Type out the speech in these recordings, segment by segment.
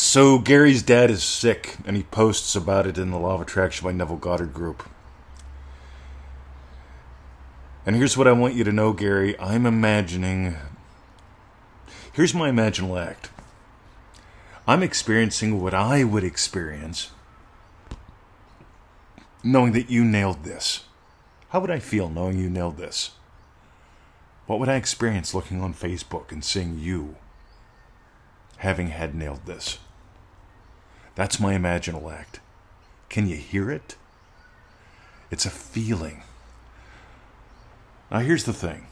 So Gary's dad is sick, and he posts about it in the Law of Attraction by Neville Goddard group. And here's what I want you to know, Gary. I'm imagining. Here's my imaginal act. I'm experiencing what I would experience knowing that you nailed this. How would I feel knowing you nailed this? What would I experience looking on Facebook and seeing you having had nailed this? That's my imaginal act. Can you hear it? It's a feeling. Now, here's the thing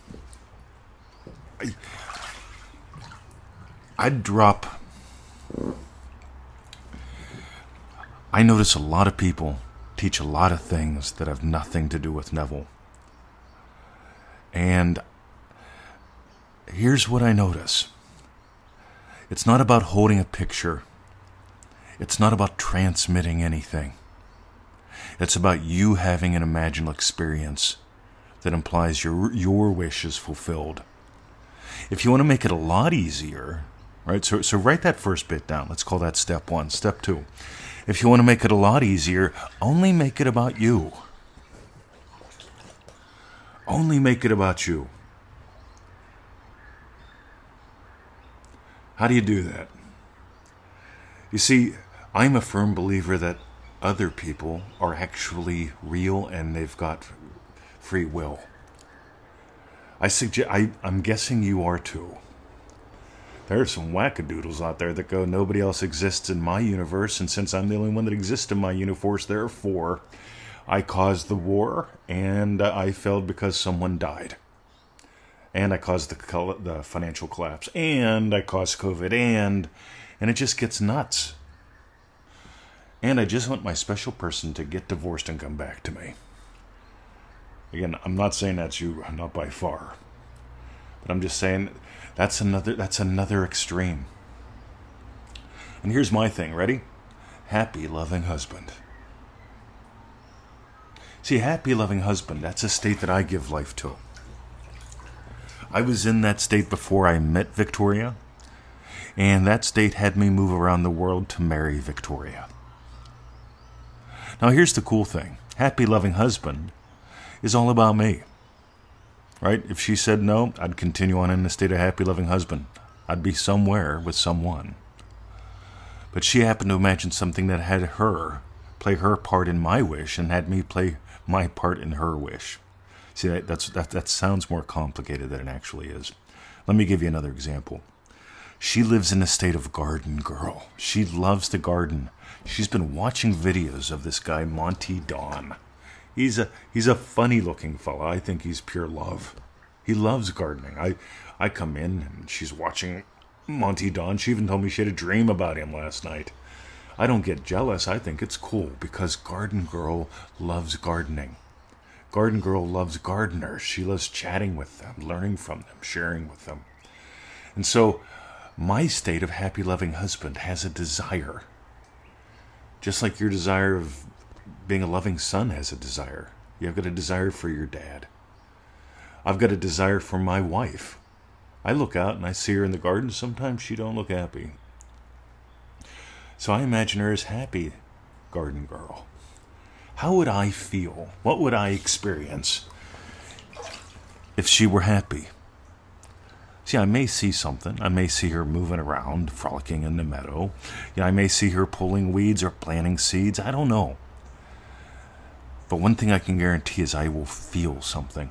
I, I'd drop. I notice a lot of people teach a lot of things that have nothing to do with Neville. And here's what I notice it's not about holding a picture, it's not about transmitting anything. It's about you having an imaginal experience that implies your, your wish is fulfilled. If you want to make it a lot easier, right? So, so write that first bit down. Let's call that step one. Step two. If you want to make it a lot easier, only make it about you. Only make it about you. How do you do that? You see, I'm a firm believer that other people are actually real and they've got free will. I suggest I, I'm guessing you are too. There are some wackadoodles out there that go, nobody else exists in my universe, and since I'm the only one that exists in my universe, therefore, I caused the war, and I failed because someone died. And I caused the, the financial collapse, and I caused COVID, and and it just gets nuts. And I just want my special person to get divorced and come back to me. Again, I'm not saying that's you, not by far. But I'm just saying that's another that's another extreme. And here's my thing, ready? Happy loving husband. See, happy loving husband, that's a state that I give life to. I was in that state before I met Victoria, and that state had me move around the world to marry Victoria. Now, here's the cool thing happy loving husband is all about me. Right? If she said no, I'd continue on in the state of happy loving husband. I'd be somewhere with someone. But she happened to imagine something that had her play her part in my wish and had me play my part in her wish. See, that, that's, that, that sounds more complicated than it actually is. Let me give you another example. She lives in a state of garden girl. She loves to garden. She's been watching videos of this guy, Monty Don. He's a he's a funny looking fella. I think he's pure love. He loves gardening. I I come in and she's watching Monty Don. She even told me she had a dream about him last night. I don't get jealous. I think it's cool because Garden Girl loves gardening. Garden Girl loves gardeners. She loves chatting with them, learning from them, sharing with them. And so my state of happy loving husband has a desire. Just like your desire of being a loving son has a desire. You've got a desire for your dad. I've got a desire for my wife. I look out and I see her in the garden. Sometimes she don't look happy. So I imagine her as happy garden girl. How would I feel? What would I experience if she were happy? See, I may see something. I may see her moving around, frolicking in the meadow. Yeah, I may see her pulling weeds or planting seeds. I don't know. But one thing I can guarantee is I will feel something.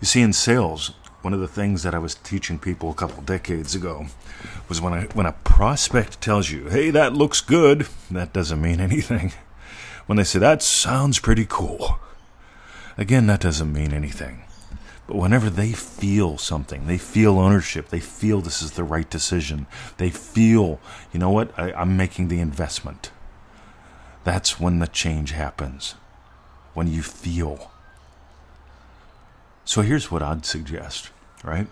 You see, in sales, one of the things that I was teaching people a couple decades ago was when I, when a prospect tells you, "Hey, that looks good," that doesn't mean anything. When they say that sounds pretty cool, again, that doesn't mean anything. But whenever they feel something, they feel ownership, they feel this is the right decision, they feel, you know what, I, I'm making the investment. That's when the change happens. When you feel. So here's what I'd suggest, right?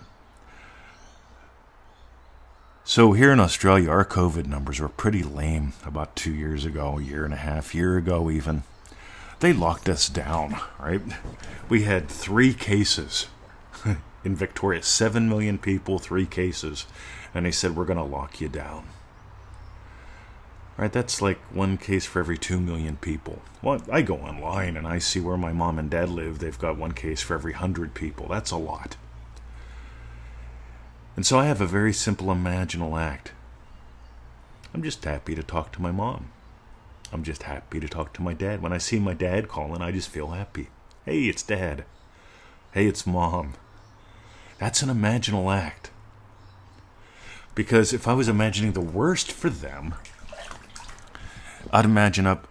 So here in Australia, our COVID numbers were pretty lame about two years ago, a year and a half, year ago even. They locked us down, right? We had three cases in Victoria. Seven million people, three cases. And they said, we're going to lock you down. Right, that's like one case for every two million people. Well, I go online and I see where my mom and dad live. They've got one case for every hundred people. That's a lot. And so I have a very simple imaginal act. I'm just happy to talk to my mom. I'm just happy to talk to my dad. When I see my dad calling, I just feel happy. Hey, it's dad. Hey, it's mom. That's an imaginal act. Because if I was imagining the worst for them, I'd imagine up.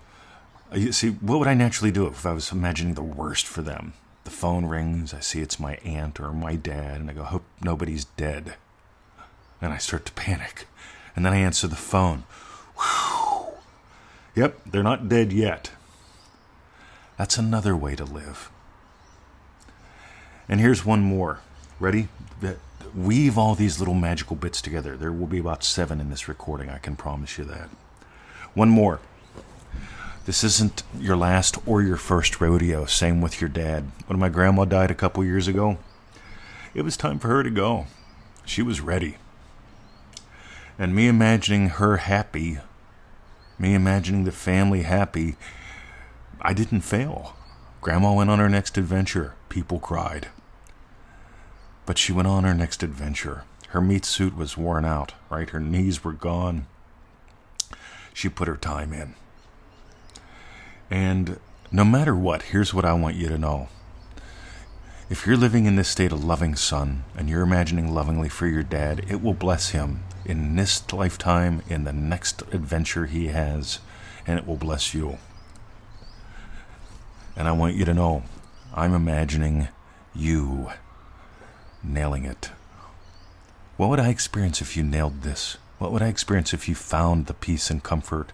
Uh, you see, what would I naturally do if I was imagining the worst for them? The phone rings, I see it's my aunt or my dad, and I go, hope nobody's dead. And I start to panic. And then I answer the phone. Yep, they're not dead yet. That's another way to live. And here's one more. Ready? Weave all these little magical bits together. There will be about seven in this recording, I can promise you that. One more. This isn't your last or your first rodeo. Same with your dad. When my grandma died a couple years ago, it was time for her to go. She was ready. And me imagining her happy, me imagining the family happy, I didn't fail. Grandma went on her next adventure. People cried. But she went on her next adventure. Her meat suit was worn out, right? Her knees were gone. She put her time in. And no matter what, here's what I want you to know. If you're living in this state of loving son and you're imagining lovingly for your dad, it will bless him in this lifetime, in the next adventure he has, and it will bless you. And I want you to know I'm imagining you nailing it. What would I experience if you nailed this? What would I experience if you found the peace and comfort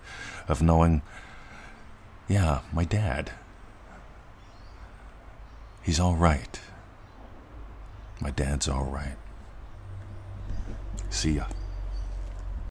of knowing yeah, my dad. He's all right. My dad's all right. See ya.